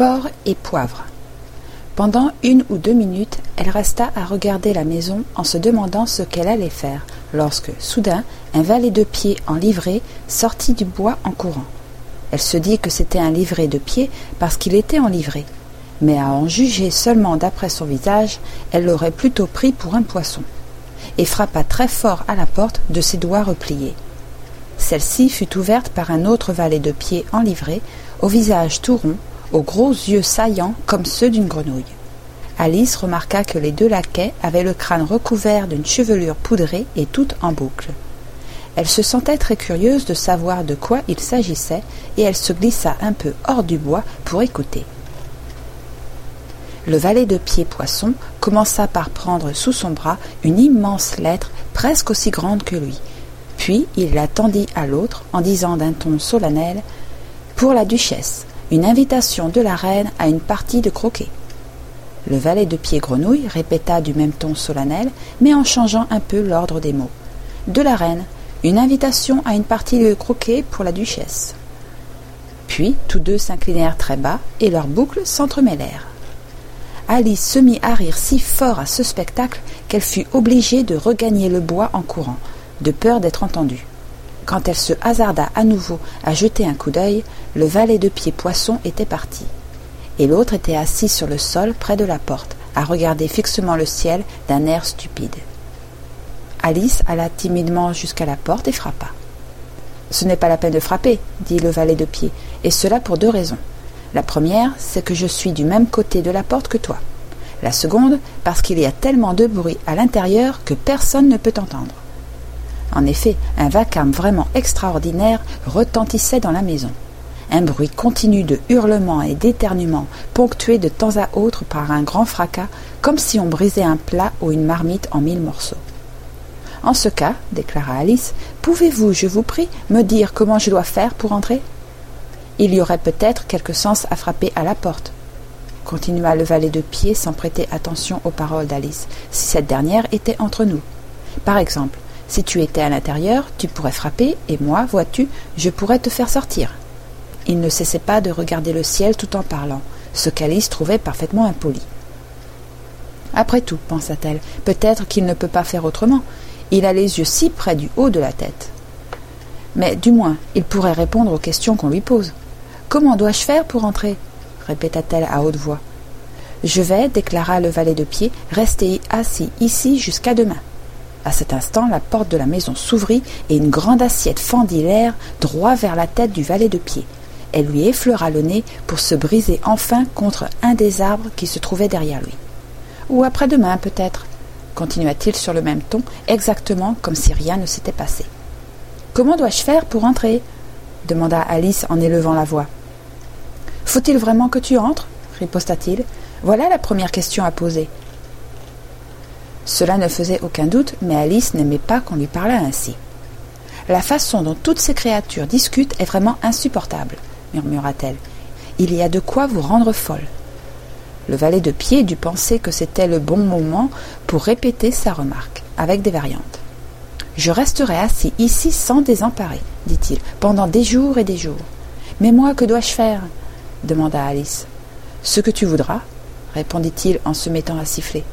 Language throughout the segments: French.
Porc et poivre. Pendant une ou deux minutes, elle resta à regarder la maison en se demandant ce qu'elle allait faire, lorsque, soudain, un valet de pied en livrée sortit du bois en courant. Elle se dit que c'était un livret de pied parce qu'il était en livrée, mais à en juger seulement d'après son visage, elle l'aurait plutôt pris pour un poisson, et frappa très fort à la porte de ses doigts repliés. Celle-ci fut ouverte par un autre valet de pied en livrée, au visage tout rond, aux gros yeux saillants comme ceux d'une grenouille. Alice remarqua que les deux laquais avaient le crâne recouvert d'une chevelure poudrée et toute en boucle. Elle se sentait très curieuse de savoir de quoi il s'agissait, et elle se glissa un peu hors du bois pour écouter. Le valet de pied poisson commença par prendre sous son bras une immense lettre presque aussi grande que lui. Puis il la tendit à l'autre en disant d'un ton solennel Pour la duchesse, une invitation de la reine à une partie de croquet. Le valet de pied grenouille répéta du même ton solennel, mais en changeant un peu l'ordre des mots. De la reine, une invitation à une partie de croquet pour la duchesse. Puis tous deux s'inclinèrent très bas et leurs boucles s'entremêlèrent. Alice se mit à rire si fort à ce spectacle qu'elle fut obligée de regagner le bois en courant, de peur d'être entendue. Quand elle se hasarda à nouveau à jeter un coup d'œil, le valet de pied poisson était parti. Et l'autre était assis sur le sol près de la porte, à regarder fixement le ciel d'un air stupide. Alice alla timidement jusqu'à la porte et frappa. Ce n'est pas la peine de frapper, dit le valet de pied, et cela pour deux raisons. La première, c'est que je suis du même côté de la porte que toi. La seconde, parce qu'il y a tellement de bruit à l'intérieur que personne ne peut entendre. En effet, un vacarme vraiment extraordinaire retentissait dans la maison. Un bruit continu de hurlements et d'éternuements, ponctué de temps à autre par un grand fracas, comme si on brisait un plat ou une marmite en mille morceaux. En ce cas, déclara Alice, pouvez-vous, je vous prie, me dire comment je dois faire pour entrer? Il y aurait peut-être quelque sens à frapper à la porte, continua le valet de pied sans prêter attention aux paroles d'Alice, si cette dernière était entre nous. Par exemple, si tu étais à l'intérieur, tu pourrais frapper, et moi, vois-tu, je pourrais te faire sortir. Il ne cessait pas de regarder le ciel tout en parlant, ce qu'Alice trouvait parfaitement impoli. Après tout, pensa-t-elle, peut-être qu'il ne peut pas faire autrement. Il a les yeux si près du haut de la tête. Mais du moins, il pourrait répondre aux questions qu'on lui pose. Comment dois-je faire pour entrer? répéta-t-elle à haute voix. Je vais, déclara le valet de pied, rester assis ici jusqu'à demain. À cet instant, la porte de la maison s'ouvrit et une grande assiette fendit l'air droit vers la tête du valet de pied. Elle lui effleura le nez pour se briser enfin contre un des arbres qui se trouvait derrière lui. Ou après-demain, peut-être, continua-t-il sur le même ton, exactement comme si rien ne s'était passé. Comment dois-je faire pour entrer? demanda Alice en élevant la voix. Faut-il vraiment que tu entres? riposta-t-il. Voilà la première question à poser. Cela ne faisait aucun doute, mais Alice n'aimait pas qu'on lui parlât ainsi. La façon dont toutes ces créatures discutent est vraiment insupportable, murmura-t-elle. Il y a de quoi vous rendre folle. Le valet de pied dut penser que c'était le bon moment pour répéter sa remarque, avec des variantes. Je resterai assis ici sans désemparer, dit-il, pendant des jours et des jours. Mais moi, que dois-je faire? demanda Alice. Ce que tu voudras, répondit-il en se mettant à siffler.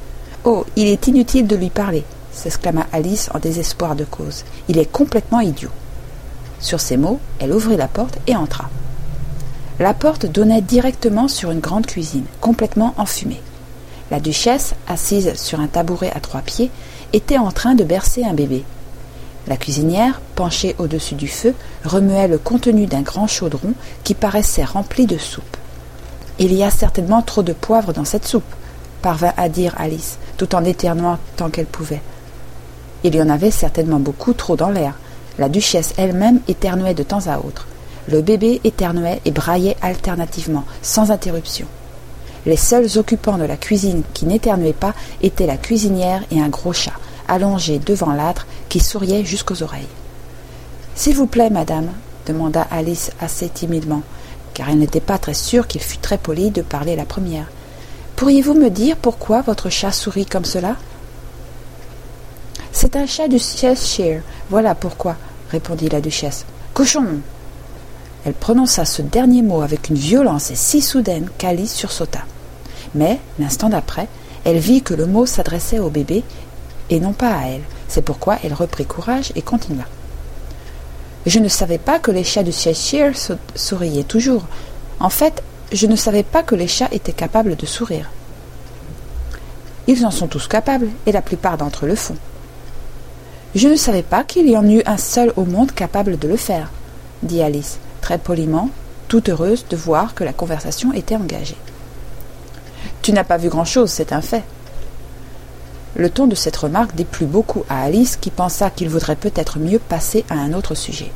Oh, il est inutile de lui parler, s'exclama Alice en désespoir de cause. Il est complètement idiot. Sur ces mots, elle ouvrit la porte et entra. La porte donnait directement sur une grande cuisine, complètement enfumée. La duchesse, assise sur un tabouret à trois pieds, était en train de bercer un bébé. La cuisinière, penchée au-dessus du feu, remuait le contenu d'un grand chaudron qui paraissait rempli de soupe. Il y a certainement trop de poivre dans cette soupe, parvint à dire Alice, tout en éternuant tant qu'elle pouvait. Il y en avait certainement beaucoup trop dans l'air. La duchesse elle-même éternuait de temps à autre. Le bébé éternuait et braillait alternativement, sans interruption. Les seuls occupants de la cuisine qui n'éternuaient pas étaient la cuisinière et un gros chat, allongé devant l'âtre, qui souriait jusqu'aux oreilles. S'il vous plaît, madame, demanda Alice assez timidement, car elle n'était pas très sûre qu'il fût très poli de parler la première. Pourriez-vous me dire pourquoi votre chat sourit comme cela? C'est un chat du Cheshire, voilà pourquoi, répondit la duchesse. Cochon Elle prononça ce dernier mot avec une violence si soudaine qu'Alice sursauta. Mais, l'instant d'après, elle vit que le mot s'adressait au bébé et non pas à elle. C'est pourquoi elle reprit courage et continua. Je ne savais pas que les chats du Cheshire souriaient toujours. En fait, je ne savais pas que les chats étaient capables de sourire. Ils en sont tous capables, et la plupart d'entre eux le font. Je ne savais pas qu'il y en eût un seul au monde capable de le faire, dit Alice, très poliment, toute heureuse de voir que la conversation était engagée. Tu n'as pas vu grand-chose, c'est un fait. Le ton de cette remarque déplut beaucoup à Alice qui pensa qu'il vaudrait peut-être mieux passer à un autre sujet.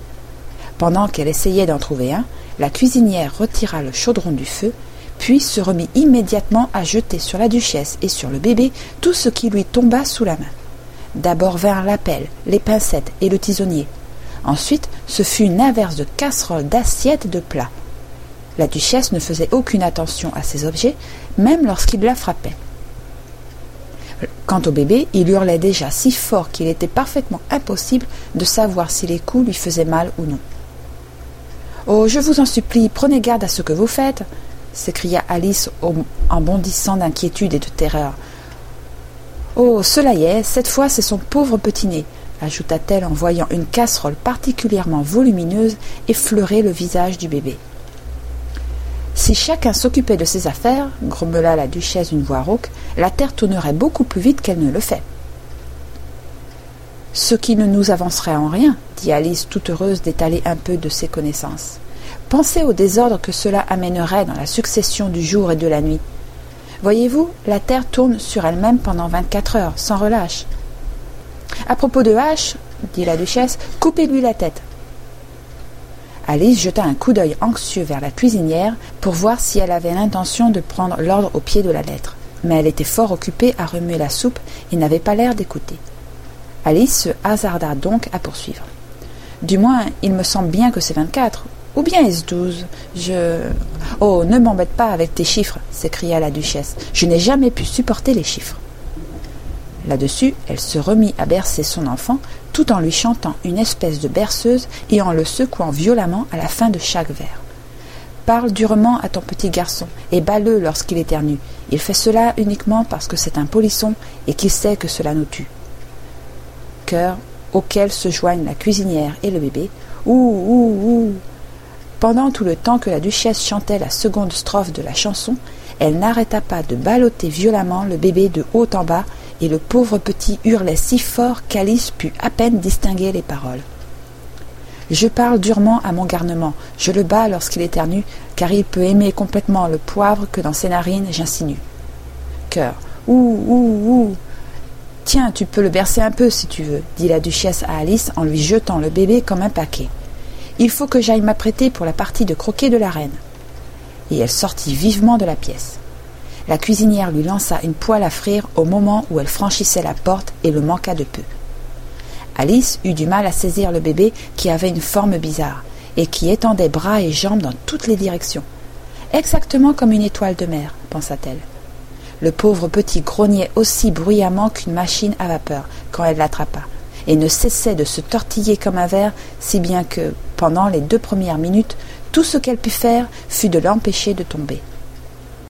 Pendant qu'elle essayait d'en trouver un, la cuisinière retira le chaudron du feu, puis se remit immédiatement à jeter sur la duchesse et sur le bébé tout ce qui lui tomba sous la main. D'abord vinrent la pelle, les pincettes et le tisonnier. Ensuite, ce fut une averse de casseroles, d'assiettes, de plats. La duchesse ne faisait aucune attention à ces objets, même lorsqu'il la frappait. Quant au bébé, il hurlait déjà si fort qu'il était parfaitement impossible de savoir si les coups lui faisaient mal ou non. Oh, je vous en supplie, prenez garde à ce que vous faites s'écria Alice en bondissant d'inquiétude et de terreur. Oh, cela y est, cette fois c'est son pauvre petit nez, ajouta-t-elle en voyant une casserole particulièrement volumineuse effleurer le visage du bébé. Si chacun s'occupait de ses affaires, grommela la duchesse d'une voix rauque, la terre tournerait beaucoup plus vite qu'elle ne le fait. Ce qui ne nous avancerait en rien, dit Alice tout heureuse d'étaler un peu de ses connaissances. Pensez au désordre que cela amènerait dans la succession du jour et de la nuit. Voyez-vous, la Terre tourne sur elle-même pendant vingt-quatre heures, sans relâche. À propos de hache, dit la duchesse, coupez-lui la tête. Alice jeta un coup d'œil anxieux vers la cuisinière pour voir si elle avait l'intention de prendre l'ordre au pied de la lettre. Mais elle était fort occupée à remuer la soupe et n'avait pas l'air d'écouter. Alice se hasarda donc à poursuivre. Du moins, il me semble bien que c'est vingt-quatre, ou bien est-ce douze Je. Oh, ne m'embête pas avec tes chiffres, s'écria la duchesse. Je n'ai jamais pu supporter les chiffres. Là-dessus, elle se remit à bercer son enfant, tout en lui chantant une espèce de berceuse et en le secouant violemment à la fin de chaque vers. Parle durement à ton petit garçon, et bats-le lorsqu'il éternue. Il fait cela uniquement parce que c'est un polisson et qu'il sait que cela nous tue auquel se joignent la cuisinière et le bébé. Ouh, ouh, ouh. Pendant tout le temps que la duchesse chantait la seconde strophe de la chanson, elle n'arrêta pas de balloter violemment le bébé de haut en bas, et le pauvre petit hurlait si fort qu'Alice put à peine distinguer les paroles. Je parle durement à mon garnement, je le bats lorsqu'il éternue, car il peut aimer complètement le poivre que dans ses narines j'insinue. Ouh, ouh, ouh. Tiens, tu peux le bercer un peu si tu veux, dit la duchesse à Alice en lui jetant le bébé comme un paquet. Il faut que j'aille m'apprêter pour la partie de croquet de la reine. Et elle sortit vivement de la pièce. La cuisinière lui lança une poêle à frire au moment où elle franchissait la porte et le manqua de peu. Alice eut du mal à saisir le bébé qui avait une forme bizarre et qui étendait bras et jambes dans toutes les directions. Exactement comme une étoile de mer, pensa-t-elle. Le pauvre petit grognait aussi bruyamment qu'une machine à vapeur quand elle l'attrapa, et ne cessait de se tortiller comme un ver, si bien que, pendant les deux premières minutes, tout ce qu'elle put faire fut de l'empêcher de tomber.